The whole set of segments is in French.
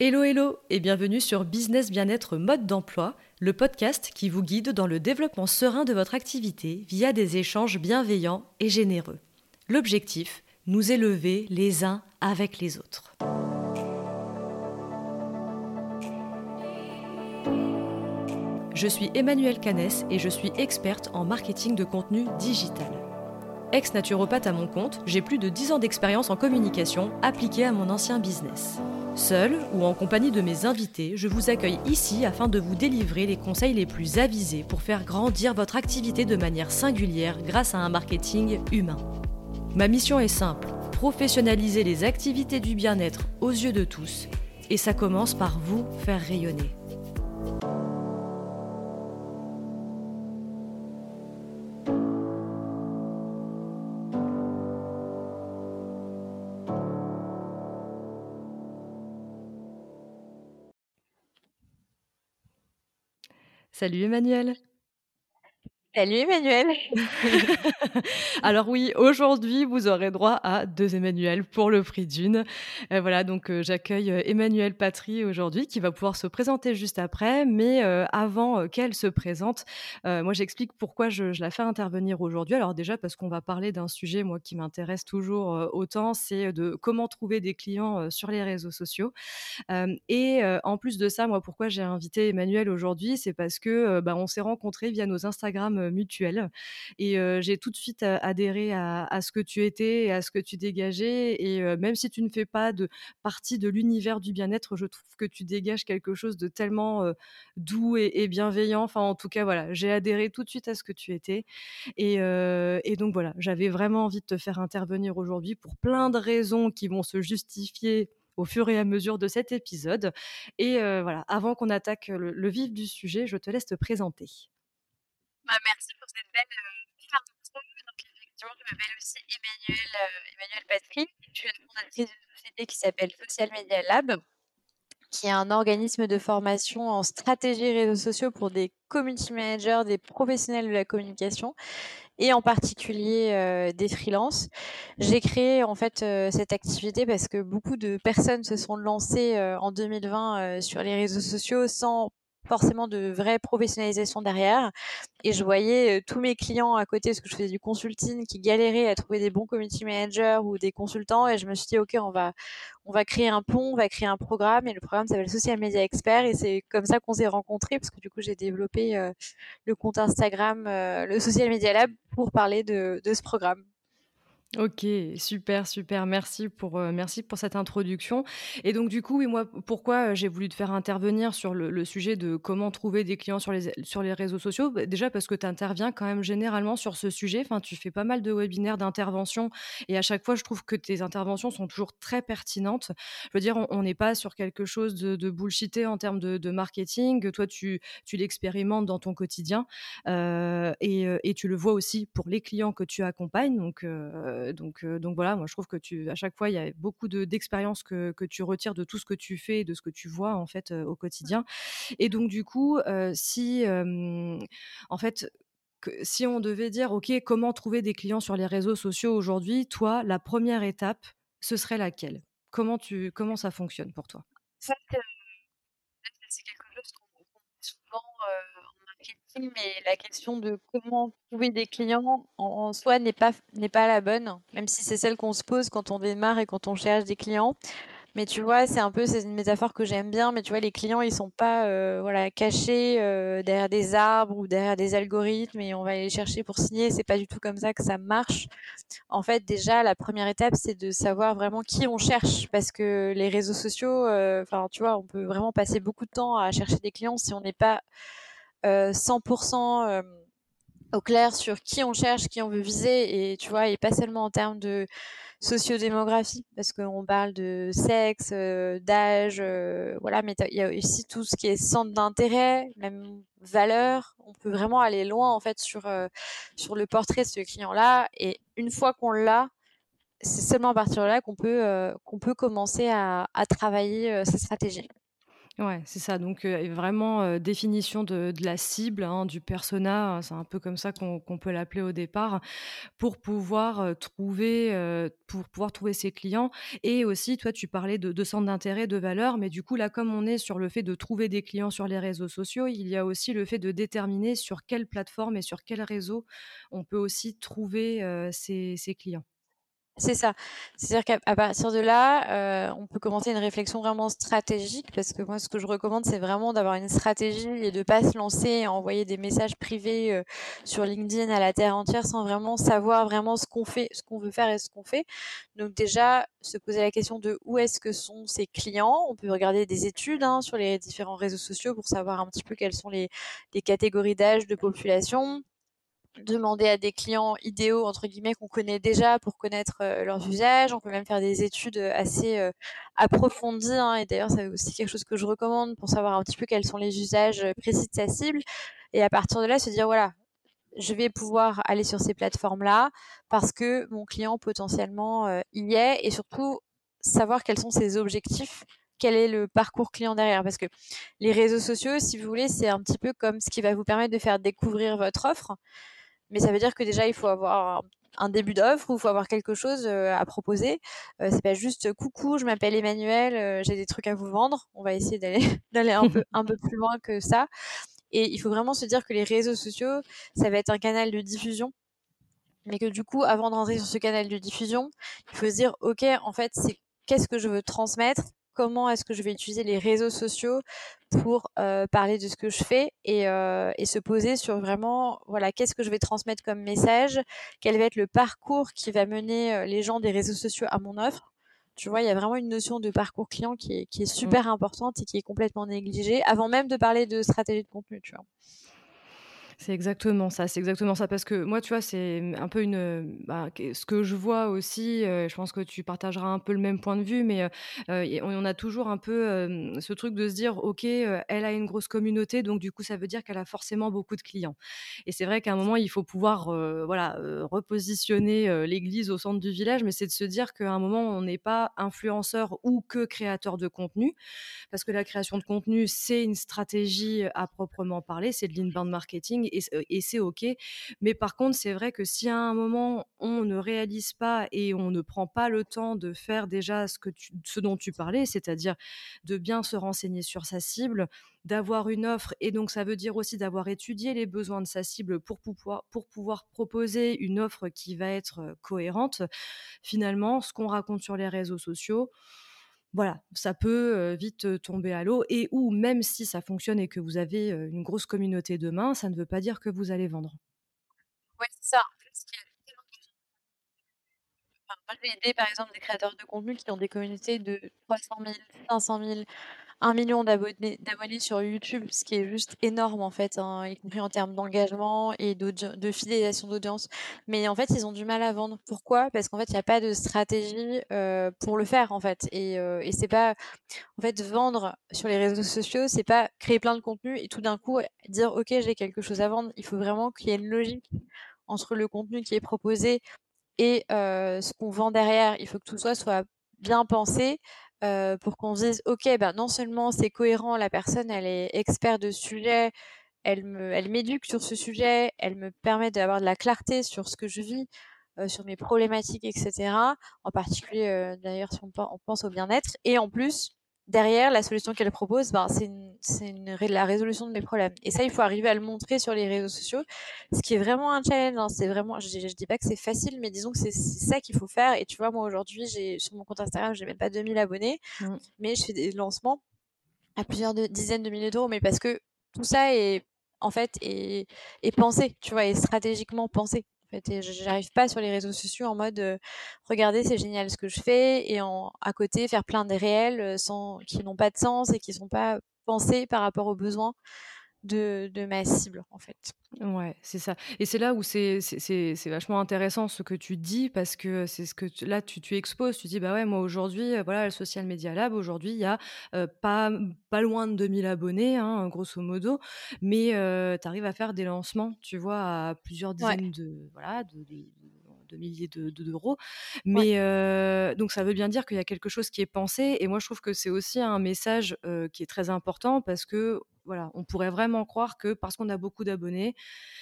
Hello hello et bienvenue sur Business Bien-être Mode d'emploi, le podcast qui vous guide dans le développement serein de votre activité via des échanges bienveillants et généreux. L'objectif, nous élever les uns avec les autres. Je suis Emmanuelle Canès et je suis experte en marketing de contenu digital. Ex-naturopathe à mon compte, j'ai plus de 10 ans d'expérience en communication appliquée à mon ancien business. Seul ou en compagnie de mes invités, je vous accueille ici afin de vous délivrer les conseils les plus avisés pour faire grandir votre activité de manière singulière grâce à un marketing humain. Ma mission est simple, professionnaliser les activités du bien-être aux yeux de tous, et ça commence par vous faire rayonner. Salut Emmanuel. Salut Emmanuel. Alors oui, aujourd'hui, vous aurez droit à deux Emmanuel pour le prix d'une. Euh, voilà, donc euh, j'accueille euh, Emmanuel Patry aujourd'hui qui va pouvoir se présenter juste après. Mais avant qu'elle se présente, moi j'explique pourquoi je, la fais intervenir aujourd'hui. Alors déjà parce qu'on va parler d'un sujet moi qui m'intéresse toujours autant, c'est de comment trouver des clients sur les réseaux sociaux. et en plus de ça, moi pourquoi j'ai invité Emmanuel aujourd'hui, c'est parce que bah, on s'est rencontrés via nos Instagram mutuelle. Et j'ai tout de suite adhéré à, ce que tu étais et à ce que tu dégageais. Et même si tu ne fais pas de partie de l'univers du bien-être, je trouve que tu dégages quelque chose de tellement doux et, bienveillant. Enfin, en tout cas, voilà, j'ai adhéré tout de suite à ce que tu étais. Et donc voilà, j'avais vraiment envie de te faire intervenir aujourd'hui pour plein de raisons qui vont se justifier au fur et à mesure de cet épisode. Et voilà, avant qu'on attaque le, vif du sujet, je te laisse te présenter. Bah, merci pour cette belle effectivement, je m'appelle aussi Emmanuel, euh, Emmanuel Patrick. Je suis la fondatrice d'une société qui s'appelle Social Media Lab, qui est un organisme de formation en stratégie réseaux sociaux pour des community managers, des professionnels de la communication et en particulier euh, des freelances. J'ai créé en fait euh, cette activité parce que beaucoup de personnes se sont lancées en 2020 sur les réseaux sociaux sans forcément de vraie professionnalisation derrière. Et je voyais tous mes clients à côté, parce que je faisais du consulting, qui galéraient à trouver des bons community managers ou des consultants. Et je me suis dit, OK, on va, on va créer un pont, on va créer un programme. Et le programme s'appelle Social Media Expert. Et c'est comme ça qu'on s'est rencontrés, parce que du coup, j'ai développé le compte Instagram, le Social Media Lab, pour parler de, de ce programme. OK, super, super. Merci pour, euh, merci pour cette introduction et donc du coup, oui, moi, pourquoi, j'ai voulu te faire intervenir sur le sujet de comment trouver des clients sur les sur les réseaux sociaux? Bah, déjà parce que tu interviens quand même généralement sur ce sujet. Enfin, tu fais pas mal de webinaires d'intervention et à chaque fois, je trouve que tes interventions sont toujours très pertinentes. Je veux dire, on n'est pas sur quelque chose de de bullshité en termes de de marketing. Toi, tu tu l'expérimentes dans ton quotidien, euh, et et tu le vois aussi pour les clients que tu accompagnes donc donc, donc voilà, moi je trouve que tu, à chaque fois, il y a beaucoup d'expérience que, que, tu retires de tout ce que tu fais et de ce que tu vois en fait au quotidien. Et donc du coup, si en fait que, si on devait dire, OK, comment trouver des clients sur les réseaux sociaux aujourd'hui, toi, la première étape, ce serait laquelle? Comment, tu, comment ça fonctionne pour toi chose qu'on souvent mais la question de comment trouver des clients en, soi n'est pas, pas la bonne, même si c'est celle qu'on se pose quand on démarre et quand on cherche des clients. Mais tu vois, c'est un peu, c'est une métaphore que j'aime bien, mais tu vois, les clients, ils sont pas euh, voilà, cachés euh, derrière des arbres ou derrière des algorithmes et on va les chercher pour signer. C'est pas du tout comme ça que ça marche. En fait, déjà, la première étape, c'est de savoir vraiment qui on cherche parce que les réseaux sociaux, euh, enfin, tu vois, on peut vraiment passer beaucoup de temps à chercher des clients si on n'est pas 100% euh, euh, au clair sur qui on cherche, qui on veut viser, et tu vois, et pas seulement en termes de sociodémographie, parce qu'on parle de sexe, euh, d'âge, voilà, mais il y a aussi tout ce qui est centre d'intérêt, même valeur. On peut vraiment aller loin en fait sur sur le portrait de ce client-là, et une fois qu'on l'a, c'est seulement à partir de là qu'on peut qu'on peut commencer à, à travailler sa stratégie. Ouais, c'est ça. Donc, vraiment, définition de la cible, hein, du persona, hein, c'est un peu comme ça qu'on peut l'appeler au départ, pour pouvoir, trouver, ses clients et aussi, toi, tu parlais de de centre d'intérêt, de valeur, mais du coup, là, comme on est sur le fait de trouver des clients sur les réseaux sociaux, il y a aussi le fait de déterminer sur quelle plateforme et sur quel réseau on peut aussi trouver, ses clients. C'est ça. C'est-à-dire qu'à partir de là, heu, on peut commencer une réflexion vraiment stratégique parce que moi, ce que je recommande, c'est vraiment d'avoir une stratégie et de pas se lancer à envoyer des messages privés, heu, sur LinkedIn à la terre entière sans vraiment savoir vraiment ce qu'on fait, ce qu'on veut faire et ce qu'on fait. Donc déjà, se poser la question de où est-ce que sont ses clients. On peut regarder des études, hein, sur les différents réseaux sociaux pour savoir un petit peu quelles sont les les catégories d'âge, de population demander à des clients idéaux entre guillemets qu'on connaît déjà pour connaître euh, leurs usages. On peut même faire des études euh, assez euh, approfondies. Hein, et d'ailleurs, c'est aussi quelque chose que je recommande pour savoir un petit peu quels sont les usages précis de sa cible. Et à partir de là, se dire voilà, je vais pouvoir aller sur ces plateformes-là parce que mon client potentiellement y est et surtout savoir quels sont ses objectifs quel est le parcours client derrière. Parce que les réseaux sociaux, si vous voulez, c'est un petit peu comme ce qui va vous permettre de faire découvrir votre offre. Mais ça veut dire que déjà, il faut avoir un début d'offre ou il faut avoir quelque chose euh, à proposer. Euh, c'est pas juste coucou, je m'appelle Emmanuel, euh, j'ai des trucs à vous vendre. On va essayer d'aller d'aller un peu un peu plus loin que ça. Et il faut vraiment se dire que les réseaux sociaux, ça va être un canal de diffusion. Mais que du coup, avant de rentrer sur ce canal de diffusion, il faut se dire, OK, en fait, c'est qu'est-ce que je veux transmettre? Comment est-ce que je vais utiliser les réseaux sociaux pour euh, parler de ce que je fais et, euh, et se poser sur vraiment, voilà, qu'est-ce que je vais transmettre comme message, quel va être le parcours qui va mener euh, les gens des réseaux sociaux à mon offre. Tu vois, il y a vraiment une notion de parcours client qui est, qui est mmh. super importante et qui est complètement négligée avant même de parler de stratégie de contenu, tu vois. C'est exactement ça, c'est exactement ça. Parce que moi, tu vois, c'est un peu une, bah, ce que je vois aussi, je pense que tu partageras un peu le même point de vue, mais on a toujours un peu ce truc de se dire: «OK, elle a une grosse communauté, donc du coup, ça veut dire qu'elle a forcément beaucoup de clients» et c'est vrai qu'à un moment, il faut pouvoir, voilà, repositionner, l'église au centre du village, mais c'est de se dire qu'à un moment, on n'est pas influenceur ou que créateur de contenu. Parce que la création de contenu, c'est une stratégie à proprement parler, c'est de l'inbound marketing et, c'est OK. Mais par contre, c'est vrai que si à un moment, on ne réalise pas et on ne prend pas le temps de faire déjà ce, dont tu parlais, c'est-à-dire de bien se renseigner sur sa cible, d'avoir une offre, et donc ça veut dire aussi d'avoir étudié les besoins de sa cible pour pouvoir proposer une offre qui va être cohérente, finalement, ce qu'on raconte sur les réseaux sociaux, voilà, ça peut vite tomber à l'eau et ou même si ça fonctionne et que vous avez une grosse communauté de mains, ça ne veut pas dire que vous allez vendre. Oui, c'est ça. moi, j'ai aidé par exemple des créateurs de contenu qui ont des communautés de 300 000, 500 000, un million d'abonnés sur YouTube, ce qui est juste énorme en fait, hein, y compris en termes d'engagement et de fidélisation d'audience. Mais en fait, ils ont du mal à vendre. Pourquoi? Parce qu'en fait, il n'y a pas de stratégie euh, pour le faire en fait. Et, euh, et c'est pas en fait vendre sur les réseaux sociaux, c'est pas créer plein de contenu et tout d'un coup dire ok j'ai quelque chose à vendre. Il faut vraiment qu'il y ait une logique entre le contenu qui est proposé et euh, ce qu'on vend derrière. Il faut que tout soit soit bien pensé euh, pour qu'on se dise ok ben non seulement c'est cohérent la personne elle est experte de sujet elle me elle m'éduque sur ce sujet elle me permet d'avoir de la clarté sur ce que je vis euh, sur mes problématiques etc en particulier euh, d'ailleurs si on, on, pense au bien-être. Et en plus derrière, la solution qu'elle propose, ben, c'est une, la résolution de mes problèmes. Et ça, il faut arriver à le montrer sur les réseaux sociaux, ce qui est vraiment un challenge. Hein. C'est vraiment, je, je, dis pas que c'est facile, mais disons que c'est ça qu'il faut faire. Et tu vois, moi aujourd'hui, j'ai sur mon compte Instagram, j'ai même pas 2000 abonnés, mmh. mais je fais des lancements à plusieurs dizaines de milliers d'euros, mais parce que tout ça est en fait est, est pensé, tu vois, est stratégiquement pensé. En fait, j'arrive pas sur les réseaux sociaux en mode euh, regardez c'est génial ce que je fais et en à côté faire plein de réels euh, sans qui n'ont pas de sens et qui sont pas pensés par rapport aux besoins de, de ma cible en fait. Ouais, c'est ça. Et c'est là où c'est vachement intéressant ce que tu dis parce que c'est ce que là tu, tu exposes. Tu dis bah ouais moi aujourd'hui euh, voilà le Social Media Lab aujourd'hui il y a pas pas loin de 2000 abonnés hein, grosso modo, mais tu arrives à faire des lancements tu vois à plusieurs dizaines de voilà de, de milliers d'euros. Mais donc ça veut bien dire qu'il y a quelque chose qui est pensé et moi je trouve que c'est aussi un message, qui est très important parce que voilà, on pourrait vraiment croire que parce qu'on a beaucoup d'abonnés,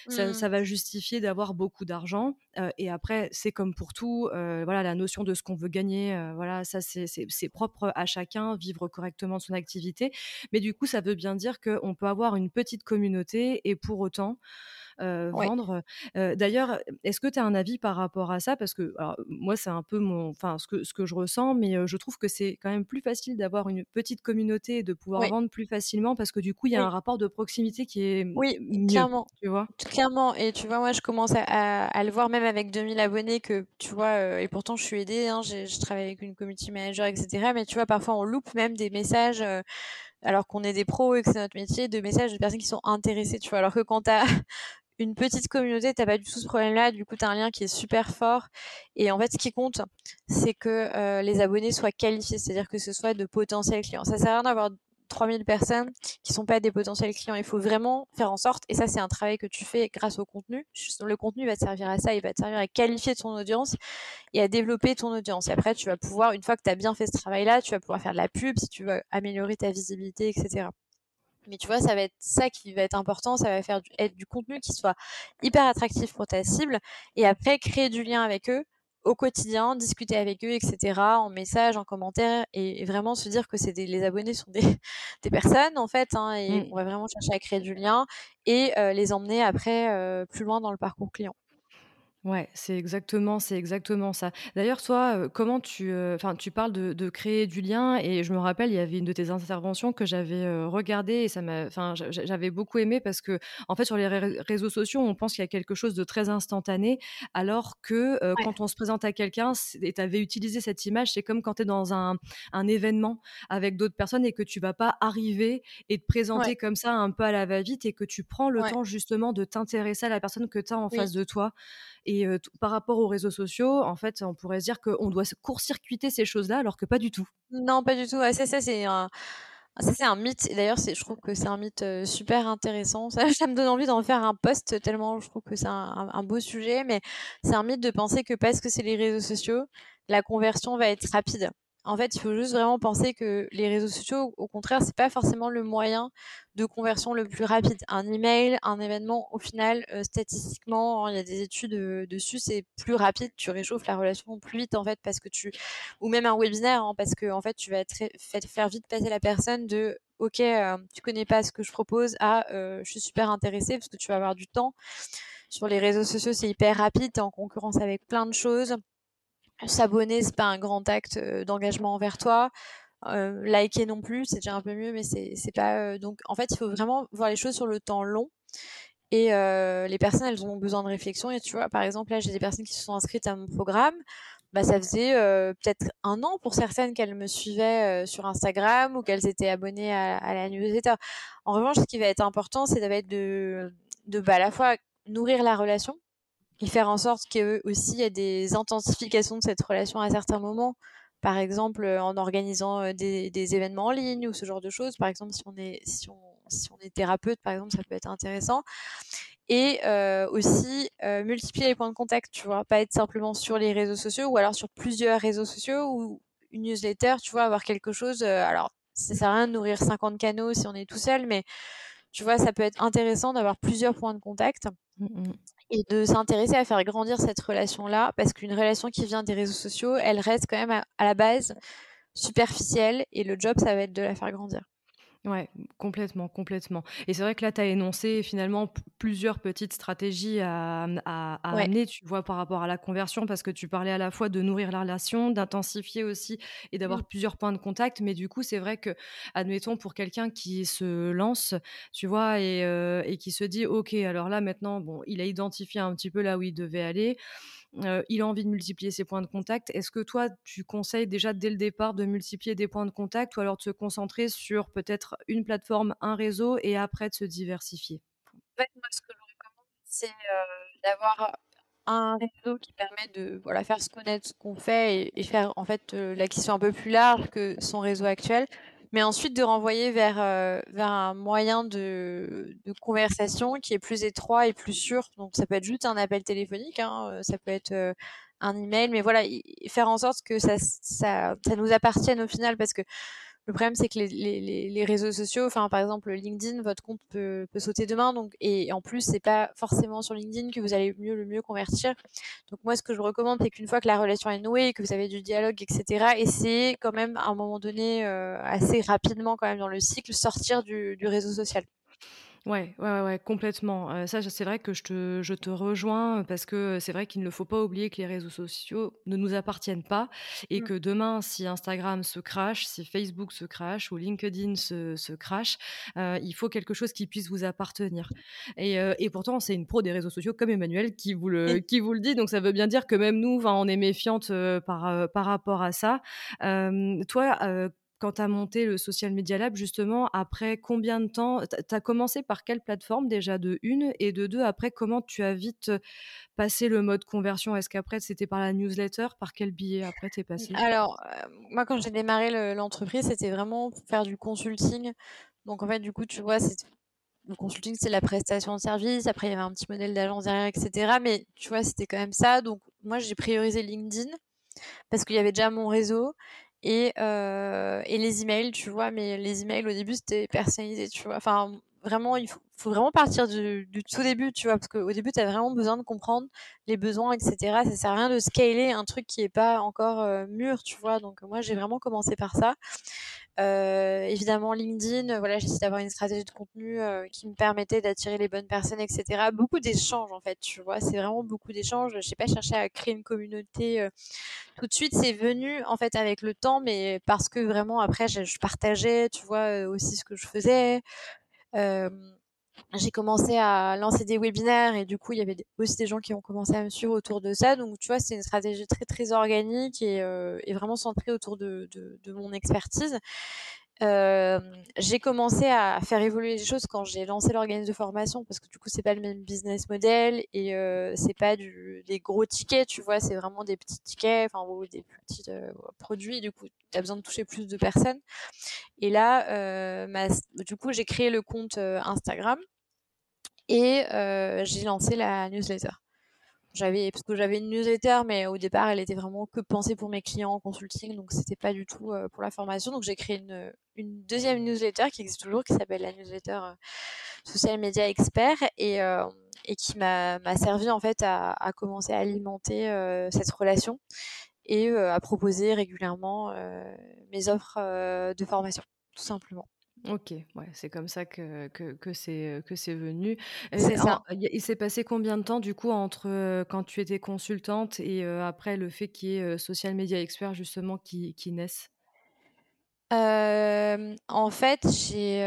ça, Mmh. va justifier d'avoir beaucoup d'argent. et après, c'est comme pour tout, voilà, la notion de ce qu'on veut gagner, voilà, ça c'est propre à chacun, vivre correctement son activité. Mais du coup, ça veut bien dire qu'on peut avoir une petite communauté et pour autant Ouais. vendre. D'ailleurs, est-ce que tu as un avis par rapport à ça? Parce que moi, c'est un peu mon, enfin, ce que, ce que je ressens, mais je trouve que c'est quand même plus facile d'avoir une petite communauté et de pouvoir Oui. vendre plus facilement parce que du coup, il y a Oui. un rapport de proximité qui est Oui, mieux, clairement. tu vois? Clairement et tu vois, moi, je commence à à le voir même avec 2000 abonnés que tu vois, et pourtant je suis aidée, hein, je travaille avec une community manager et cetera, mais tu vois, parfois on loupe même des messages, alors qu'on est des pros et que c'est notre métier, de messages de personnes qui sont intéressées, tu vois? Alors que quand tu as une petite communauté, tu as pas du tout ce problème-là, du coup, tu as un lien qui est super fort et en fait, ce qui compte, c'est que, les abonnés soient qualifiés, c'est-à-dire que ce soit de potentiels clients. Ça sert à rien d'avoir 3000 personnes qui sont pas des potentiels clients. Il faut vraiment faire en sorte, et ça c'est un travail que tu fais grâce au contenu. Le contenu va te servir à ça, il va te servir à qualifier ton audience et à développer ton audience. Et après, tu vas pouvoir, une fois que tu as bien fait ce travail-là, tu vas pouvoir faire de la pub si tu veux améliorer ta visibilité, etc. Mais tu vois, ça va être ça qui va être important, ça va faire du, être du contenu qui soit hyper attractif pour ta cible et après créer du lien avec eux au quotidien, discuter avec eux, etc., en message, en commentaire, et, vraiment se dire que c'est les abonnés sont des, des personnes, en fait, hein, et mmh. qu'on va vraiment chercher à créer du lien et les emmener après plus loin dans le parcours client. Ouais, c'est exactement c'est exactement ça. D'ailleurs, toi, comment tu, enfin, tu parles de de créer du lien et je me rappelle, il y avait une de tes interventions que j'avais, regardée et ça m'a enfin, j'avais beaucoup aimé parce que en fait, sur les réseaux sociaux, on pense qu'il y a quelque chose de très instantané alors que, Ouais. quand on se présente à quelqu'un et tu avais utilisé cette image, c'est comme quand tu es dans un un événement avec d'autres personnes et que tu vas pas arriver et te Ouais. présenter comme ça un peu à la va-vite et que tu prends le Ouais. temps justement de t'intéresser à la personne que tu as en Oui. face de toi et par rapport aux réseaux sociaux, en fait, on pourrait se dire qu'on doit court-circuiter ces choses-là, alors que pas du tout. Non, pas du tout. ça, c'est un, ça c'est un mythe. D'ailleurs, je trouve que c'est un mythe super intéressant. Ça, ça me donne envie d'en faire un post tellement je trouve que c'est un beau sujet. Mais c'est un mythe de penser que parce que c'est les réseaux sociaux, la conversion va être rapide. En fait, il faut juste vraiment penser que les réseaux sociaux, au contraire, c'est pas forcément le moyen de conversion le plus rapide. Un email, un événement, au final, euh, statistiquement, hein, il y a des études euh, dessus, c'est plus rapide. Tu réchauffes la relation plus vite, en fait, parce que tu, ou même un webinaire, hein, parce que en fait, tu vas très, faire vite passer la personne de ok, euh, tu connais pas ce que je propose, à je suis super intéressée parce que tu vas avoir du temps. Sur les réseaux sociaux, c'est hyper rapide, tu en concurrence avec plein de choses. S'abonner, c'est pas un grand acte d'engagement envers toi. Euh, liker non plus, c'est déjà un peu mieux, mais c'est pas. donc, en fait, il faut vraiment voir les choses sur le temps long. Et les personnes, elles ont besoin de réflexion. Et tu vois, par exemple, là, j'ai des personnes qui se sont inscrites à mon programme. Bah, ça faisait peut-être un an pour certaines qu'elles me suivaient sur Instagram ou qu'elles étaient abonnées à, à, la newsletter. En revanche, ce qui va être important, c'est de, de bah, à la fois nourrir la relation, et faire en sorte qu'il aussi y ait des intensifications de cette relation à certains moments. Par exemple, en organisant des, des, événements en ligne ou ce genre de choses. Par exemple, si on est, si on, si on est thérapeute, par exemple, ça peut être intéressant. Et euh, aussi euh, multiplier les points de contact, tu vois, pas être simplement sur les réseaux sociaux ou alors sur plusieurs réseaux sociaux ou une newsletter, tu vois, avoir quelque chose. Euh, alors, ça sert à rien de nourrir 50 canaux si on est tout seul, mais tu vois, ça peut être intéressant d'avoir plusieurs points de contact. Mmh et de s'intéresser à faire grandir cette relation-là, parce qu'une relation qui vient des réseaux sociaux, elle reste quand même à, la base superficielle, et le job, ça va être de la faire grandir. Ouais, complètement, complètement. Et c'est vrai que là, tu as énoncé finalement plusieurs petites stratégies à, à, à Ouais. amener, tu vois, par rapport à la conversion, parce que tu parlais à la fois de nourrir la relation, d'intensifier aussi et d'avoir Mmh. plusieurs points de contact. Mais du coup, c'est vrai que, admettons, pour quelqu'un qui se lance, tu vois, et, euh, et qui se dit, OK, alors là, maintenant, bon, il a identifié un petit peu là où il devait aller. Euh, il a envie de multiplier ses points de contact. Est-ce que toi, tu conseilles déjà dès le départ de multiplier des points de contact ou alors de se concentrer sur peut-être une plateforme, un réseau et après de se diversifier? En fait, moi, ce que je recommande, c'est euh, d'avoir un réseau qui permet de voilà, faire se connaître ce qu'on fait et, faire en fait euh, l'acquisition un peu plus large que son réseau actuel. Mais ensuite de renvoyer vers, vers un moyen de, de, conversation qui est plus étroit et plus sûr. Donc ça peut être juste un appel téléphonique, hein, ça peut être un email, mais voilà, faire en sorte que ça, ça, ça nous appartienne au final parce que le problème, c'est que les, les, les, réseaux sociaux, enfin par exemple LinkedIn, votre compte peut, peut sauter demain, donc et en plus c'est pas forcément sur LinkedIn que vous allez mieux le mieux convertir. Donc moi, ce que je recommande, c'est qu'une fois que la relation est nouée, que vous avez du dialogue, etc., essayez quand même à un moment donné, euh, assez rapidement quand même dans le cycle, sortir du, du réseau social. Ouais, ouais, ouais, complètement. ça, c'est vrai que je te je te rejoins, parce que c'est vrai qu'il ne faut pas oublier que les réseaux sociaux ne nous appartiennent pas et mmh. que demain, si Instagram se crache, si Facebook se crache ou LinkedIn se se crache, il faut quelque chose qui puisse vous appartenir et et pourtant, c'est une pro des réseaux sociaux comme Emmanuel qui vous le qui vous le dit, donc ça veut bien dire que même nous, on est méfiante, par, par rapport à ça. toi, quand tu as monté le Social Media Lab, justement, après combien de temps Tu as commencé par quelle plateforme déjà de une Et de deux, après, comment tu as vite passé le mode conversion? Est-ce qu'après, c'était par la newsletter? Par quel billet après t'es passé? Alors, moi, quand j'ai démarré l'entreprise, c'était vraiment pour faire du consulting. Donc, en fait, du coup, tu vois, le consulting, c'est la prestation de service. Après, il y avait un petit modèle d'agence derrière, etc. Mais tu vois, c'était quand même ça. Donc, moi, j'ai priorisé LinkedIn parce qu'il y avait déjà mon réseau et, euh, les emails, tu vois, mais les emails au début c'était personnalisé, tu vois. Enfin, vraiment, il faut, vraiment partir du, du, tout début, tu vois, parce qu'au début, tu as vraiment besoin de comprendre les besoins, etc. Ça sert à rien de scaler un truc qui est pas encore euh, mûr, tu vois. Donc, moi, j'ai vraiment commencé par ça. Euh, évidemment, LinkedIn, voilà, j'essaie d'avoir une stratégie de contenu euh, qui me permettait d'attirer les bonnes personnes, etc. Beaucoup d'échanges, en fait, tu vois. C'est vraiment beaucoup d'échanges. Je n'ai pas cherché à créer une communauté euh, tout de suite. C'est venu, en fait, avec le temps, mais parce que vraiment, après, je, je partageais, tu vois, aussi ce que je faisais j'ai commencé à lancer des webinaires et du coup il y avait aussi des gens qui ont commencé à me suivre autour de ça. Donc tu vois c'est une stratégie très très organique et, euh, vraiment centrée autour de mon expertise euh, j'ai commencé à faire évoluer les choses quand j'ai lancé l'organisme de formation parce que du coup c'est pas le même business model et euh, c'est pas du, des gros tickets tu vois c'est vraiment des petits tickets enfin ou des petits euh, produits. Du coup tu as besoin de toucher plus de personnes. Et là euh, du coup j'ai créé le compte Instagram et j'ai lancé la newsletter j'avais parce que j'avais une newsletter mais au départ elle était vraiment que pensée pour mes clients en consulting donc c'était pas du tout pour la formation. Donc j'ai créé une, une, deuxième newsletter qui existe toujours qui s'appelle la newsletter social media expert et, et qui m'a servi en fait à, à commencer à alimenter cette relation et à proposer régulièrement mes offres de formation tout simplement OK, ouais, c'est comme ça que que que c'est, que c'est venu. C'est ça. il s'est passé combien de temps du coup entre, quand tu étais consultante et après le fait qu'il y ait, Social Media Expert justement qui qui naisse? en fait, j'ai,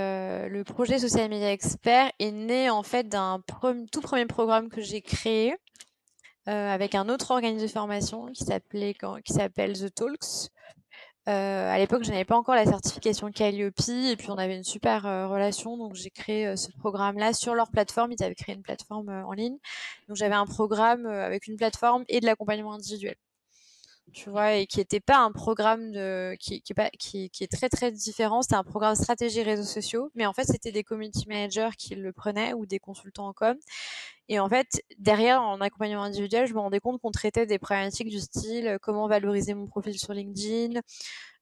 le projet Social Media Expert est né en fait d'un tout premier programme que j'ai créé, avec un autre organisme de formation qui s'appelait qui s'appelle The Talks. Euh, à l'époque, je n'avais pas encore la certification Calliope et puis on avait une super euh, relation, donc j'ai créé euh, ce programme-là sur leur plateforme. Ils avaient créé une plateforme en ligne, donc j'avais un programme avec une plateforme et de l'accompagnement individuel. Tu vois, et qui n'était pas un programme de, qui, qui, est pas, qui, est très très différent. C'était un programme stratégie réseaux sociaux, mais en fait c'était des community managers qui le prenaient ou des consultants en com. Et en fait, derrière, en accompagnement individuel, je me rendais compte qu'on traitait des problématiques du style comment valoriser mon profil sur LinkedIn,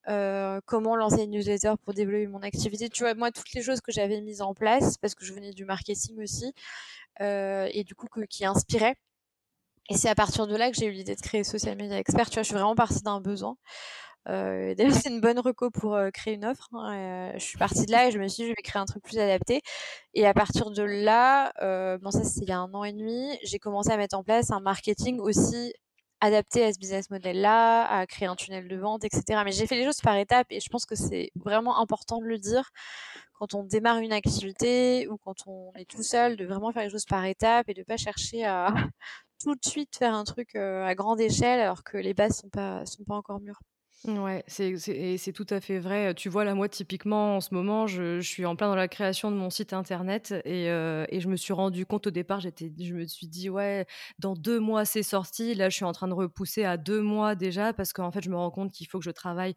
euh, comment lancer une newsletter pour développer mon activité. Tu vois, moi, toutes les choses que j'avais mises en place, parce que je venais du marketing aussi, euh, et du coup, que, qui inspiraient. Et c'est à partir de là que j'ai eu l'idée de créer Social Media Expert. Tu vois, je suis vraiment partie d'un besoin. Euh, D'ailleurs, c'est une bonne reco pour euh, créer une offre. Hein, euh, je suis partie de là et je me suis dit, je vais créer un truc plus adapté. Et à partir de là, euh, bon ça c'était il y a un an et demi, j'ai commencé à mettre en place un marketing aussi adapté à ce business model-là, à créer un tunnel de vente, etc. Mais j'ai fait les choses par étapes et je pense que c'est vraiment important de le dire quand on démarre une activité ou quand on est tout seul, de vraiment faire les choses par étapes et de pas chercher à tout de suite faire un truc à grande échelle alors que les bases sont pas sont pas encore mûres. Ouais, c'est c'est et c'est tout à fait vrai. Tu vois, là, moi, typiquement, en ce moment, je je suis en plein dans la création de mon site internet et heu et je me suis rendu compte au départ, j'étais je me suis dit: «Ouais, dans 2 mois, c'est sorti». Là, je suis en train de repousser à 2 mois déjà parce qu'en fait, je me rends compte qu'il faut que je travaille,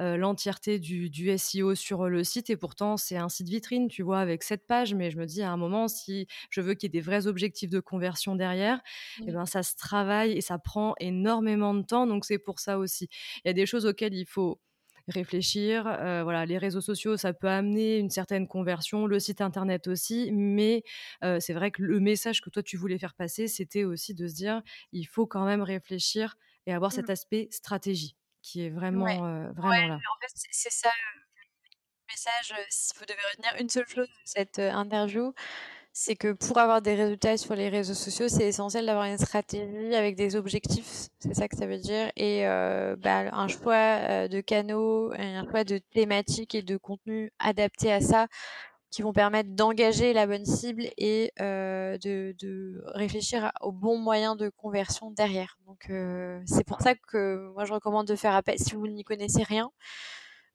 heu, l'entièreté du du SEO sur, le site et pourtant, c'est un site vitrine, tu vois, avec 7 pages. Mais je me dis à un moment, si je veux qu'il y ait des vrais objectifs de conversion derrière et ben, ça se travaille et ça prend énormément de temps donc c'est pour ça aussi. Il y a des choses auxquelles il faut réfléchir. Euh, voilà, les réseaux sociaux, ça peut amener une certaine conversion, le site internet aussi, mais euh, c'est vrai que le message que toi tu voulais faire passer, c'était aussi de se dire, il faut quand même réfléchir et avoir cet mmh. aspect stratégie qui est vraiment, euh, vraiment là. En fait, c'est ça le message. Si vous devez retenir une seule chose de cette interview, c'est que pour avoir des résultats sur les réseaux sociaux, c'est essentiel d'avoir une stratégie avec des objectifs, c'est ça que ça veut dire, et euh, bah, un choix euh, de canaux, un choix de thématiques et de contenus adaptés à ça, qui vont permettre d'engager la bonne cible et euh, de, de, réfléchir aux bons moyens de conversion derrière. Donc c'est pour ça que moi je recommande de faire appel si vous n'y connaissez rien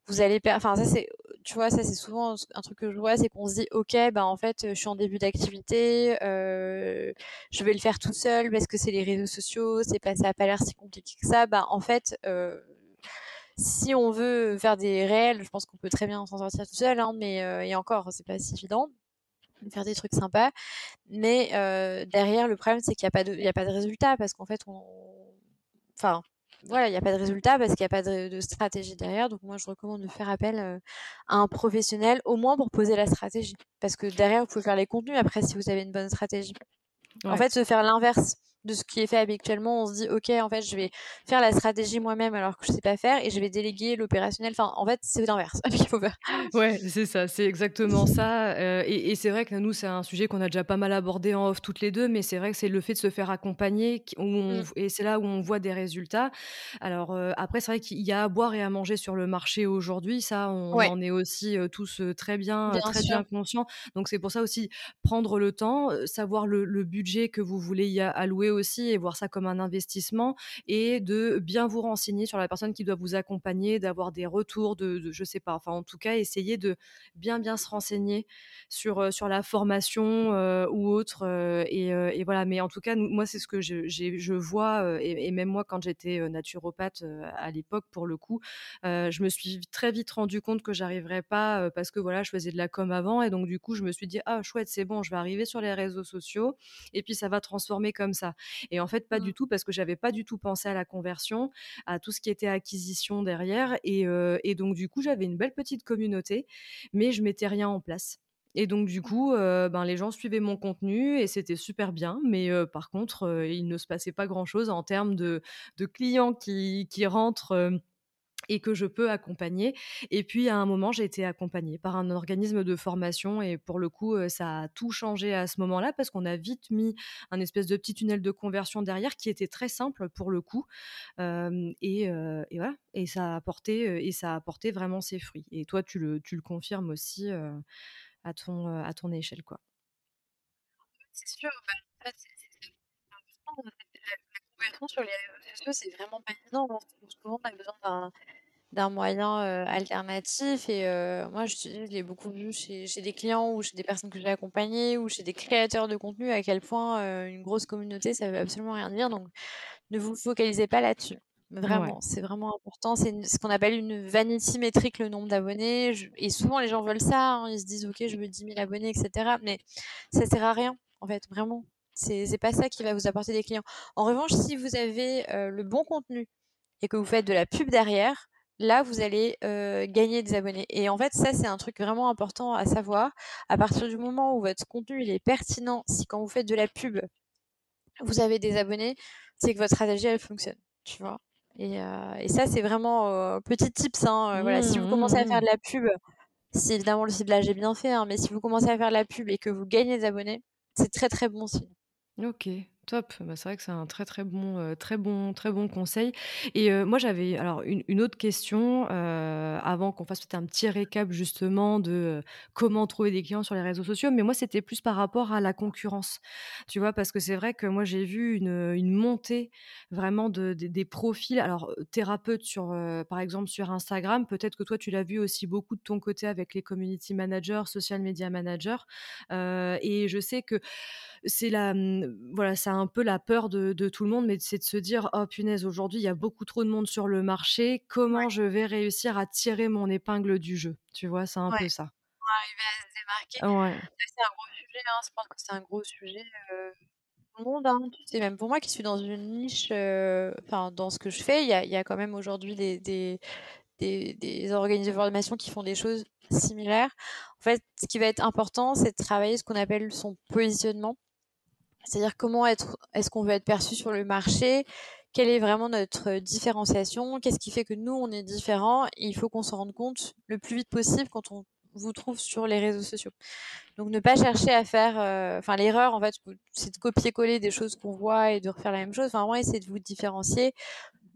vous allez. Enfin, ça, c'est, tu vois, ça, c'est souvent un truc que je vois, c'est qu'on se dit, OK, bah, en fait, je suis en début d'activité, euh, je vais le faire tout seul parce que c'est les réseaux sociaux, c'est pas, ça n'a pas l'air si compliqué que ça. Bah, en fait, euh, si on veut faire des réels, je pense qu'on peut très bien s'en sortir tout seul, hein, mais, euh, et encore, c'est pas si évident faire des trucs sympas mais euh, derrière le problème c'est qu'il n'y a pas de il y a pas de résultat parce qu'en fait on enfin voilà, il n'y a pas de résultat parce qu'il n'y a pas de, stratégie derrière. Donc moi, je recommande de faire appel euh, à un professionnel, au moins pour poser la stratégie. Parce que derrière, vous pouvez faire les contenus après si vous avez une bonne stratégie. En fait, se faire l'inverse de ce qui est fait habituellement, on se dit ok en fait je vais faire la stratégie moi-même alors que je sais pas faire et je vais déléguer l'opérationnel. Enfin en fait c'est l'inverse qu'il faut faire. Ouais c'est ça, c'est exactement ça. Euh, et, c'est vrai que nous c'est un sujet qu'on a déjà pas mal abordé en off toutes les deux, mais c'est vrai que c'est le fait de se faire accompagner mmh. et c'est là où on voit des résultats. Alors euh, après c'est vrai qu'il y a à boire et à manger sur le marché aujourd'hui, ça on en est aussi euh, tous très bien, très bien conscients. Donc c'est pour ça aussi prendre le temps, savoir le, le budget que vous voulez y allouer aussi et voir ça comme un investissement et de bien vous renseigner sur la personne qui doit vous accompagner, d'avoir des retours de, de, je sais pas, enfin en tout cas essayer de bien bien se renseigner sur euh, sur la formation euh, ou autre euh, et, voilà. Mais en tout cas moi c'est ce que je, je vois et, même moi quand j'étais naturopathe à l'époque pour le coup, je me suis très vite rendu compte que j'arriverais pas parce que voilà je faisais de la com avant et donc du coup je me suis dit ah chouette c'est bon je vais arriver sur les réseaux sociaux et puis ça va transformer comme ça et en fait, pas du mmh. tout, parce que j'avais pas du tout pensé à la conversion, à tout ce qui était acquisition derrière. Et, et donc, du coup, j'avais une belle petite communauté, mais je mettais rien en place. Et donc du coup, ben, les gens suivaient mon contenu et c'était super bien. Mais par contre, il ne se passait pas grand-chose en termes de, de clients qui, qui rentrent et que je peux accompagner. Et puis à un moment, j'ai été accompagnée par un organisme de formation et pour le coup, ça a tout changé à ce moment-là parce qu'on a vite mis un espèce de petit tunnel de conversion derrière qui était très simple pour le coup. et, voilà, et ça a apporté et ça a apporté vraiment ses fruits. Et toi, tu le, confirmes aussi à ton à ton échelle, quoi. C'est sûr. Bah, sur les réseaux sociaux, c'est vraiment pas évident. Souvent, on a besoin d'un moyen alternatif. Et moi, je, l'ai beaucoup vu chez, des clients ou chez des personnes que j'ai accompagnées ou chez des créateurs de contenu à quel point une grosse communauté, ça veut absolument rien dire. Donc, ne vous focalisez pas là-dessus. Vraiment, c'est vraiment important. C'est ce qu'on appelle une vanity métrique, le nombre d'abonnés. Et souvent, les gens veulent ça. Hein. Ils se disent, OK, je veux 10 000 abonnés, etc. Mais ça sert à rien, en fait, vraiment. C'est pas ça qui va vous apporter des clients. En revanche, si vous avez euh, le bon contenu et que vous faites de la pub derrière, là, vous allez euh, gagner des abonnés. Et en fait, ça, c'est un truc vraiment important à savoir. À partir du moment où votre contenu est pertinent, si quand vous faites de la pub, vous avez des abonnés, c'est que votre stratégie, elle fonctionne. Tu vois et, euh, ça, c'est vraiment petit tips. Hein, voilà, si vous commencez à faire de la pub, si évidemment le ciblage est bien fait, hein, mais si vous commencez à faire de la pub et que vous gagnez des abonnés, c'est très très bon signe. OK. Top, bah, c'est vrai que c'est un très, très bon, heu, très bon très bon conseil et heu, moi j'avais alors une autre question, heu, avant qu'on fasse peut-être un petit récap justement de, comment trouver des clients sur les réseaux sociaux, mais moi c'était plus par rapport à la concurrence. Tu vois? Parce que c'est vrai que moi j'ai vu une, montée vraiment de des profils alors, heu, thérapeutes sur, par exemple sur Instagram. Peut-être que toi tu l'as vu aussi beaucoup de ton côté avec les community managers, social media managers, et je sais que c'est la, mmh, voilà, c'est un peu la peur de de tout le monde, mais c'est de se dire: «Oh punaise, aujourd'hui, il y a beaucoup trop de monde sur le marché. Ouais. Comment je vais réussir à tirer mon épingle du jeu?» tu vois? C'est un Ouais, peu ça. pour arriver à se démarquer. Ouais. Ça, c'est un gros sujet, hein. Je pense que c'est un gros sujet, le monde, hein. Tu sais, même pour moi qui suis dans une niche, enfin, dans ce que je fais, il y a y a quand même aujourd'hui des des des des organismes de formation qui font des choses similaires. En fait, ce qui va être important, c'est de travailler ce qu'on appelle son positionnement. C'est-à-dire comment être est-ce qu'on veut être perçu sur le marché? Quelle est vraiment notre différenciation? Qu'est-ce qui fait que nous, on est différents? Et il faut qu'on s'en rende compte le plus vite possible quand on vous trouve sur les réseaux sociaux. Donc ne pas chercher à faire, heu, enfin l'erreur en fait, c'est de copier-coller des choses qu'on voit et de refaire la même chose. Enfin vraiment essayer de vous différencier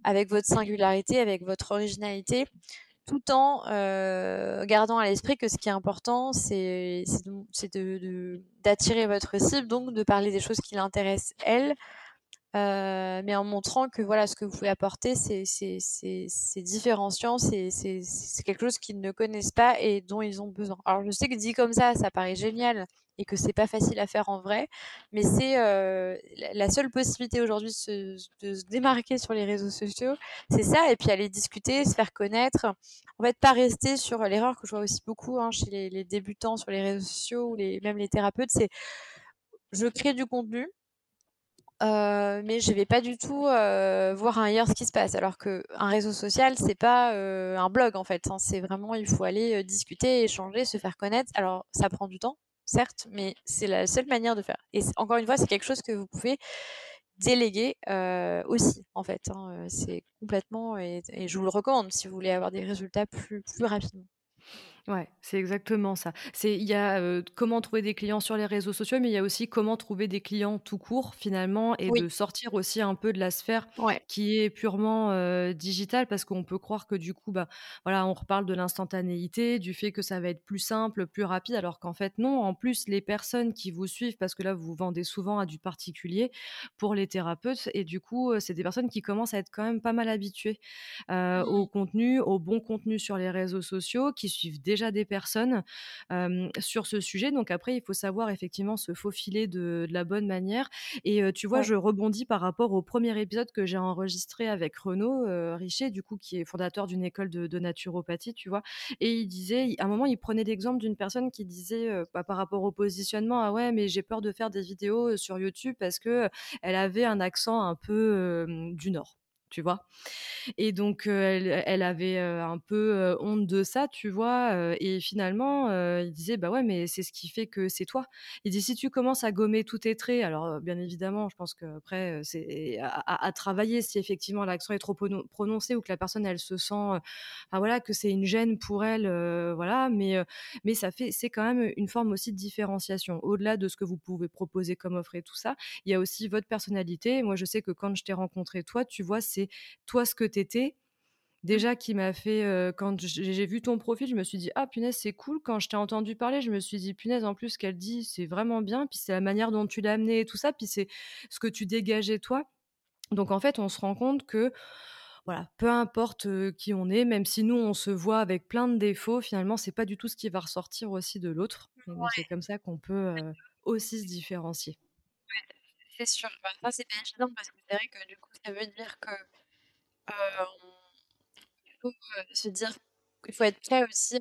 avec votre singularité, avec votre originalité, tout en, heu, gardant à l'esprit que ce qui est important, c'est d'attirer votre cible, donc de parler des choses qui l'intéressent elle, heu, mais en montrant que voilà, ce que vous pouvez apporter, c'est différenciant, c'est quelque chose qu'ils ne connaissent pas et dont ils ont besoin. Alors je sais que dit comme ça, ça paraît génial et que c'est pas facile à faire en vrai, mais c'est, heu, la seule possibilité aujourd'hui de de se démarquer sur les réseaux sociaux, c'est ça et puis aller discuter, se faire connaître. En fait, pas rester sur l'erreur que je vois aussi beaucoup, hein, chez les les débutants sur les réseaux sociaux ou les même les thérapeutes, c'est je crée du contenu heu, mais je vais pas du tout, heu, voir ailleurs ce qui se passe. Alors qu'un réseau social, c'est pas, heu, un blog en fait, hein. C'est vraiment il faut aller, discuter, échanger, se faire connaître. Alors ça prend du temps, certes, mais c'est la seule manière de faire et encore une fois, c'est quelque chose que vous pouvez déléguer, heu, aussi en fait, hein, heu, c'est complètement et et je vous le recommande si vous voulez avoir des résultats plus plus rapidement. Ouais, c'est exactement ça. C'est il y a, comment trouver des clients sur les réseaux sociaux, mais il y a aussi comment trouver des clients tout court finalement et Oui. de sortir aussi un peu de la sphère Ouais. qui est purement, digitale parce qu'on peut croire que du coup, bah, voilà, on reparle de l'instantanéité, du fait que ça va être plus simple, plus rapide alors qu'en fait non. En plus, les personnes qui vous suivent parce que là, vous vendez souvent à du particulier pour les thérapeutes et du coup, c'est des personnes qui commencent à être quand même pas mal habituées, au contenu, au bon contenu sur les réseaux sociaux, qui suivent déjà des personnes, sur ce sujet. Donc après, il faut savoir effectivement se faufiler de de la bonne manière et tu vois, Ouais. je rebondis par rapport au premier épisode que j'ai enregistré avec Renaud, heu, Richer, du coup, qui est fondateur d'une école de de naturopathie, tu vois? Et il disait à un moment, il prenait l'exemple d'une personne qui disait, bah, par rapport au positionnement: «Ah ouais, mais j'ai peur de faire des vidéos, sur YouTube parce que, elle avait un accent un peu, du Nord», tu vois? Et donc, elle avait, un peu, honte de ça, tu vois? Et finalement, il disait: «Bah ouais, mais c'est ce qui fait que c'est toi». Il dit: «Si tu commences à gommer tous tes traits» alors, bien évidemment, je pense qu'après, c'est à travailler si effectivement l'accent est trop prononcé ou que la personne elle se sent, enfin voilà, que c'est une gêne pour elle, voilà, mais mais ça fait c'est quand même une forme aussi de différenciation. Au-delà de ce que vous pouvez proposer comme offre et tout ça, il y a aussi votre personnalité. Moi, je sais que quand je t'ai rencontré toi, tu vois, c'est toi ce que tu étais, Mmh. déjà qui m'a fait, quand j'ai vu ton profil, je me suis dit: «Ah punaise, c'est cool». Quand je t'ai entendu parler, je me suis dit: «Punaise, en plus, ce qu'elle dit, c'est vraiment bien». Puis c'est la manière dont tu l'as amené et tout ça, puis c'est ce que tu dégageais toi. Donc en fait, on se rend compte que, voilà, peu importe, qui on est, même si nous, on se voit avec plein de défauts, finalement, c'est pas du tout ce qui va ressortir aussi de l'autre c'est comme ça qu'on peut, aussi se différencier. Ouais, c'est ça, c'est pas évident parce que c'est vrai que du coup, ça veut dire que, faut, heu, se dire qu'il faut être prêt aussi, heu,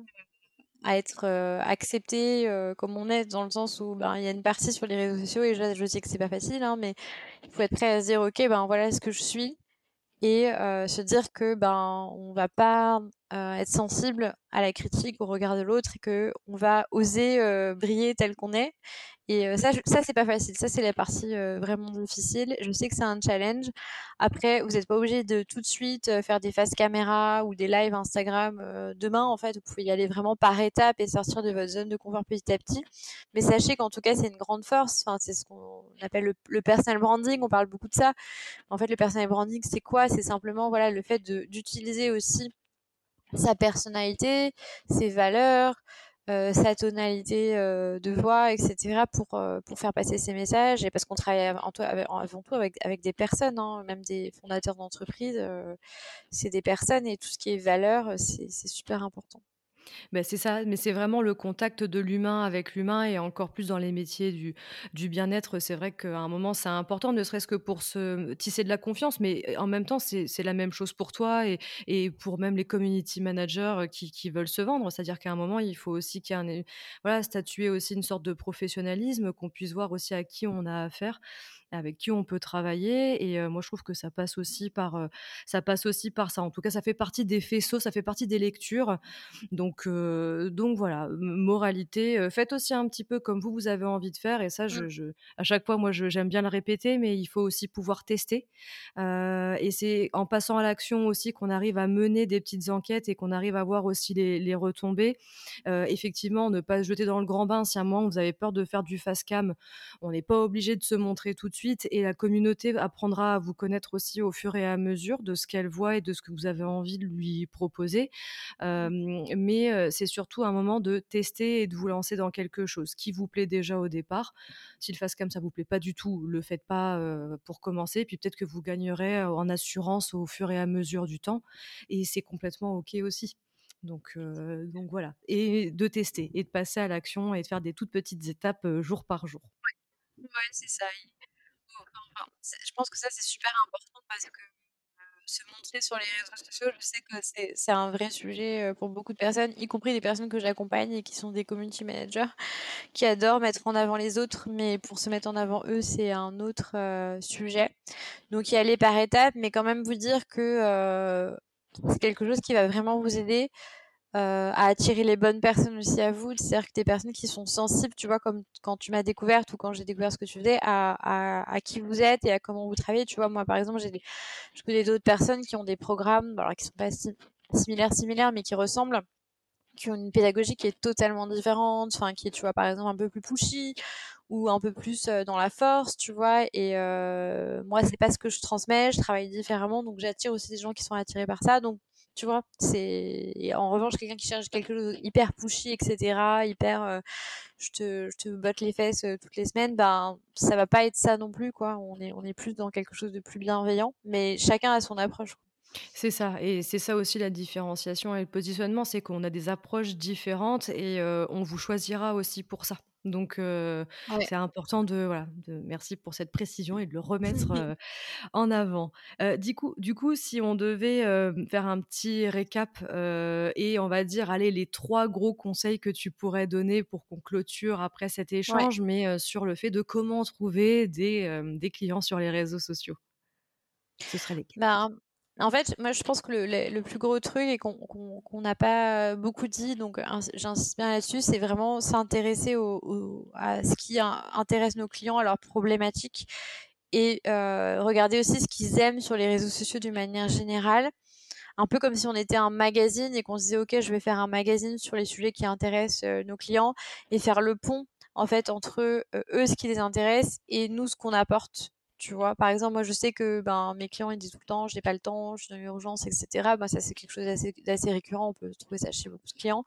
à être, heu, accepté, comme on est, dans le sens où, ben, il y a une partie sur les réseaux sociaux et je je sais que c'est pas facile, hein, mais il faut être prêt à se dire: «OK, ben, voilà ce que je suis» et se dire que, ben, on va pas être sensible à la critique, au regard de l'autre et qu'on va oser briller tel qu'on est et ça, ça c'est pas facile. Ça, c'est la partie vraiment difficile. Je sais que c'est un challenge. Après, vous n'êtes pas obligé de tout de suite faire des faces caméra ou des lives Instagram demain. En fait, vous pouvez y aller vraiment par étapes et sortir de votre zone de confort petit à petit. Mais sachez qu'en tout cas, c'est une grande force. Enfin, c'est ce qu'on appelle le, le, personal branding. On parle beaucoup de ça. En fait, le personal branding, c'est quoi? C'est simplement voilà le fait d'utiliser aussi sa personnalité, ses valeurs, euh, sa tonalité euh, de voix, etc. pour, euh, pour faire passer ses messages. Et parce qu'on travaille avant tout, avec, avec des personnes, hein, même des fondateurs d'entreprise, c'est des personnes et tout ce qui est valeur, c'est super important. Ben c'est ça, mais c'est vraiment le contact de l'humain avec l'humain et encore plus dans les métiers du, du bien-être. C'est vrai qu'à un moment, c'est important, ne serait-ce que pour se tisser de la confiance, mais en même temps, c'est la même chose pour toi et, et, pour même les community managers qui, qui veulent se vendre. C'est-à-dire qu'à un moment, il faut aussi qu'il y ait voilà, statuer aussi une sorte de professionnalisme, qu'on puisse voir aussi à qui on a affaire avec qui on peut travailler. Et moi, je trouve que ça passe aussi par, ça passe aussi par ça. En tout cas, ça fait partie des faisceaux, ça fait partie des lectures. Donc, donc voilà, moralité. faites aussi un petit peu comme vous, vous avez envie de faire. Et ça, mmh. je, à chaque fois, moi, j'aime bien le répéter, mais il faut aussi pouvoir tester. et c'est en passant à l'action aussi qu'on arrive à mener des petites enquêtes et qu'on arrive à voir aussi les, les retombées. effectivement, ne pas se jeter dans le grand bain. Si à un moment vous avez peur de faire du fast cam, on n'est pas obligé de se montrer tout de suite et la communauté apprendra à vous connaître aussi au fur et à mesure de ce qu'elle voit et de ce que vous avez envie de lui proposer. mais c'est surtout un moment de tester et de vous lancer dans quelque chose qui vous plaît déjà au départ. Si le cam ça vous plaît pas du tout, le faites pas pour commencer. Puis peut-être que vous gagnerez en assurance au fur et à mesure du temps et c'est complètement ok aussi. Donc, donc voilà. Et de tester et de passer à l'action et de faire des toutes petites étapes jour par jour. Ouais, ouais c'est ça je pense que ça, c'est super important parce que se montrer sur les réseaux sociaux, je sais que c'est un vrai sujet pour beaucoup de personnes, y compris des personnes que j'accompagne et qui sont des community managers, qui adorent mettre en avant les autres, mais pour se mettre en avant eux, c'est un autre sujet. Donc y aller par étapes, mais quand même vous dire que c'est quelque chose qui va vraiment vous aider euh, à attirer les bonnes personnes aussi à vous. C'est-à-dire que des personnes qui sont sensibles, tu vois, comme quand tu m'as découverte ou quand j'ai découvert ce que tu faisais, à, à, à, qui vous êtes et à comment vous travaillez. Tu vois, moi, par exemple, j'ai je connais d'autres personnes qui ont des programmes, alors qui sont pas similaires, similaires, mais qui ressemblent qui ont une pédagogie qui est totalement différente, enfin qui est, tu vois, par exemple un peu plus pushy ou un peu plus euh, dans la force, tu vois. Et euh, moi, c'est pas ce que je transmets, je travaille différemment, donc j'attire aussi des gens qui sont attirés par ça. Donc tu vois. C'est en revanche quelqu'un qui cherche quelque chose hyper pushy, etc., hyper, euh, je te, je te botte les fesses euh, toutes les semaines, ben ça va pas être ça non plus, quoi. On est, on est plus dans quelque chose de plus bienveillant, mais chacun a son approche. C'est ça, et c'est ça aussi la différenciation et le positionnement, c'est qu'on a des approches différentes et euh, on vous choisira aussi pour ça. Donc, c'est important de, voilà, de, merci pour cette précision et de le remettre en avant. du, coup, du coup, si on devait faire un petit récap et on va dire, allez, les trois gros conseils que tu pourrais donner pour qu'on clôture après cet échange, mais sur le fait de comment trouver des, des clients sur les réseaux sociaux. Ce serait lesquels? Ben, en fait, moi, je pense que le, plus gros truc et qu'on n'a pas beaucoup dit, donc j'insiste bien là-dessus, c'est vraiment s'intéresser à ce qui intéresse nos clients, à leurs problématiques et euh, regarder aussi ce qu'ils aiment sur les réseaux sociaux d'une manière générale. Un peu comme si on était un magazine et qu'on se disait, OK, je vais faire un magazine sur les sujets qui intéressent euh, nos clients et faire le pont, en fait, entre eux, eux ce qui les intéresse et nous, ce qu'on apporte tu vois, par exemple, moi, je sais que ben, mes clients, ils disent tout le temps, je n'ai pas le temps, je suis dans l'urgence, etc. Ben, ça, c'est quelque chose d'assez récurrent. On peut trouver ça chez beaucoup de clients.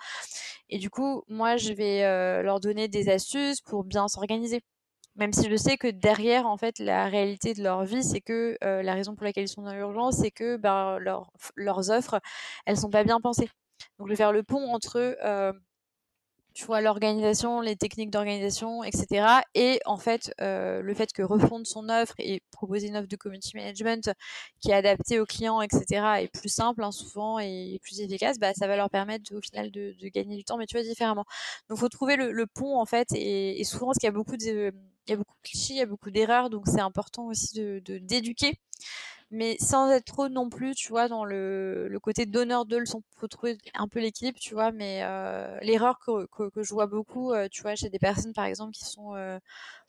Et du coup, moi, je vais euh, leur donner des astuces pour bien s'organiser. Même si je sais que derrière, en fait, la réalité de leur vie, c'est que euh, la raison pour laquelle ils sont dans l'urgence, c'est que ben, leurs offres, elles sont pas bien pensées. Donc, je vais faire le pont entre euh, tu vois, l'organisation, les techniques d'organisation, etc. Et en fait, euh, le fait que refondre son offre et proposer une offre de community management qui est adaptée aux clients, etc. est plus simple hein, souvent et plus efficace, bah, ça va leur permettre au final de, gagner du temps, mais tu vois, différemment. Donc, faut trouver le, pont en fait. Et, et souvent, parce qu'il y a beaucoup de, il y a beaucoup de clichés, il y a beaucoup d'erreurs, donc c'est important aussi de d'éduquer mais sans être trop non plus, tu vois, dans le, le côté donneur de leçons. Faut trouver un peu l'équilibre, tu vois, mais l'erreur que, que, que, je vois beaucoup, tu vois, chez des personnes, par exemple, qui sont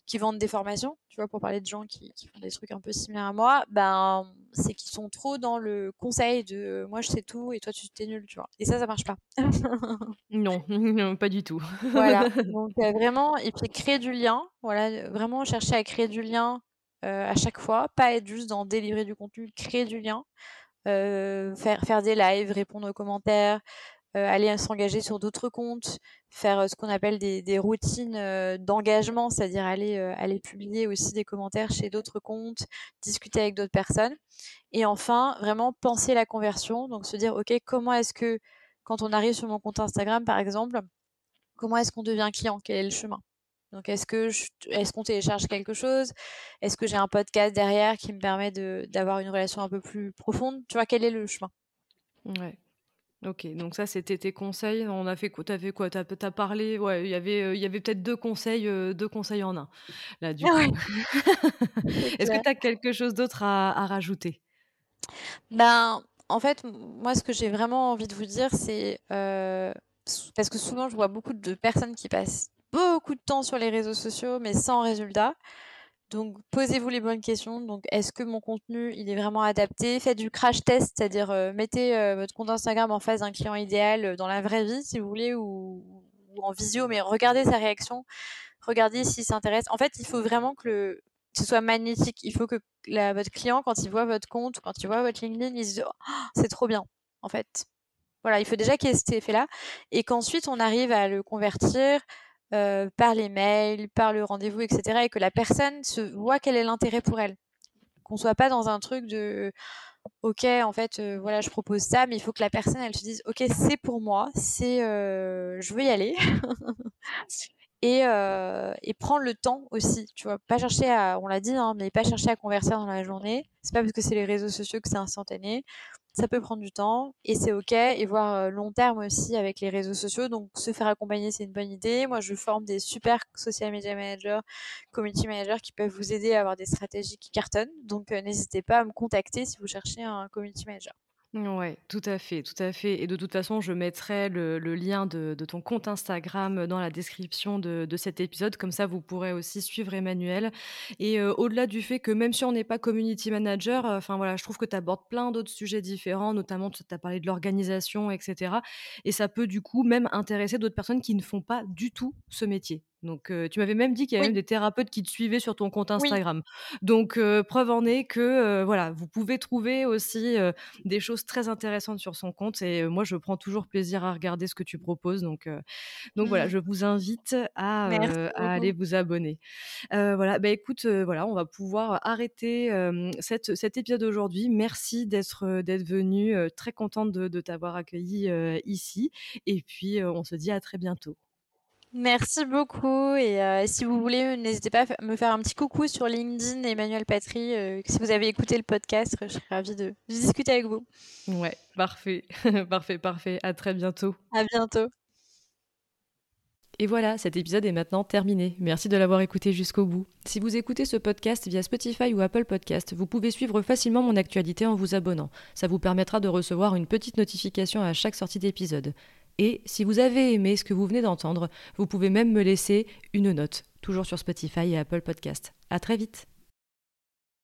qui vendent des formations, tu vois, pour parler de gens qui, font des trucs un peu similaires à moi, ben, c'est qu'ils sont trop dans le conseil de moi je sais tout et toi tu t'es nul, tu vois. Et ça, ça marche pas. non, non, pas du tout. voilà. Donc euh, vraiment, et puis créer du lien, voilà, vraiment chercher à créer du lien euh, à chaque fois, pas être juste dans délivrer du contenu, créer du lien. Euh, faire, faire des lives, répondre aux commentaires, euh, aller s'engager sur d'autres comptes, faire euh, ce qu'on appelle des, des routines euh, d'engagement, c'est-à-dire aller, aller publier aussi des commentaires chez d'autres comptes, discuter avec d'autres personnes. Et enfin, vraiment penser la conversion, donc se dire, OK, comment est-ce que, quand on arrive sur mon compte Instagram, par exemple, comment est-ce qu'on devient client? Quel est le chemin? Donc, est-ce que est-ce qu'on télécharge quelque chose? Est-ce que j'ai un podcast derrière qui me permet d'avoir une relation un peu plus profonde? Tu vois, quel est le chemin? Ouais. OK, donc ça, c'était tes conseils. On a fait quoi? Tu fait quoi? Tu as parlé ouais, il y avait, euh, il y avait peut-être deux conseils, euh, deux conseils en un, là, du coup. Est-ce que tu as quelque chose d'autre à rajouter? Ben, en fait, moi, ce que j'ai vraiment envie de vous dire, c'est, euh, parce que souvent, je vois beaucoup de personnes qui passent beaucoup de temps sur les réseaux sociaux, mais sans résultat. Donc, posez-vous les bonnes questions. Donc, est-ce que mon contenu, il est vraiment adapté? Faites du crash test, c'est-à-dire euh, mettez euh, votre compte Instagram en face d'un client idéal euh, dans la vraie vie, si vous voulez, ou, en visio, mais regardez sa réaction, regardez s'il s'intéresse. En fait, il faut vraiment que le, ce soit magnétique. Il faut que votre client, quand il voit votre compte, quand il voit votre LinkedIn, il se dise oh, c'est trop bien, en fait. Voilà, il faut déjà qu'il y ait cet effet-là, et qu'ensuite on arrive à le convertir euh, par les mails, par le rendez-vous, etc. Et que la personne se voit quel est l'intérêt pour elle. Qu'on soit pas dans un truc de ok, en fait, euh, voilà, je propose ça, mais il faut que la personne, elle se dise, ok, c'est pour moi, c'est, euh, je veux y aller. et, et prendre le temps aussi, tu vois, pas chercher à, on l'a dit, hein, mais pas chercher à convertir dans la journée. C'est pas parce que c'est les réseaux sociaux que c'est instantané. Ça peut prendre du temps et c'est ok. Et voir long terme aussi avec les réseaux sociaux. Donc se faire accompagner c'est une bonne idée. Moi je forme des super social media managers community managers qui peuvent vous aider à avoir des stratégies qui cartonnent. Donc n'hésitez pas à me contacter si vous cherchez un community manager Ouais, tout à fait, tout à fait. Et de toute façon, je mettrai le, lien de, ton compte Instagram dans la description de, cet épisode. Comme ça, vous pourrez aussi suivre Emmanuel. Et euh, au-delà du fait que même si on n'est pas community manager, euh, voilà, je trouve que tu abordes plein d'autres sujets différents, notamment tu as parlé de l'organisation, etc. Et ça peut du coup même intéresser d'autres personnes qui ne font pas du tout ce métier. Donc, tu m'avais même dit qu'il y avait même des thérapeutes qui te suivaient sur ton compte Instagram. Donc, preuve en est que, voilà, vous pouvez trouver aussi, des choses très intéressantes sur son compte et moi, je prends toujours plaisir à regarder ce que tu proposes donc donc voilà, je vous invite à, aller vous abonner. voilà, bah, écoute, voilà, on va pouvoir arrêter, cet épisode aujourd'hui. Merci d'être, d'être venue, très contente de de t'avoir accueilli, ici et puis, on se dit à très bientôt. Merci beaucoup et euh, si vous voulez, n'hésitez pas à me faire un petit coucou sur LinkedIn, Emmanuel Patry. Euh, si vous avez écouté le podcast, je serais ravie de, discuter avec vous. Ouais, parfait, parfait, parfait. À très bientôt. À bientôt. Et voilà, cet épisode est maintenant terminé. Merci de l'avoir écouté jusqu'au bout. Si vous écoutez ce podcast via Spotify ou Apple Podcast, vous pouvez suivre facilement mon actualité en vous abonnant. Ça vous permettra de recevoir une petite notification à chaque sortie d'épisode. Et si vous avez aimé ce que vous venez d'entendre, vous pouvez même me laisser une note, toujours sur Spotify et Apple Podcast. À très vite!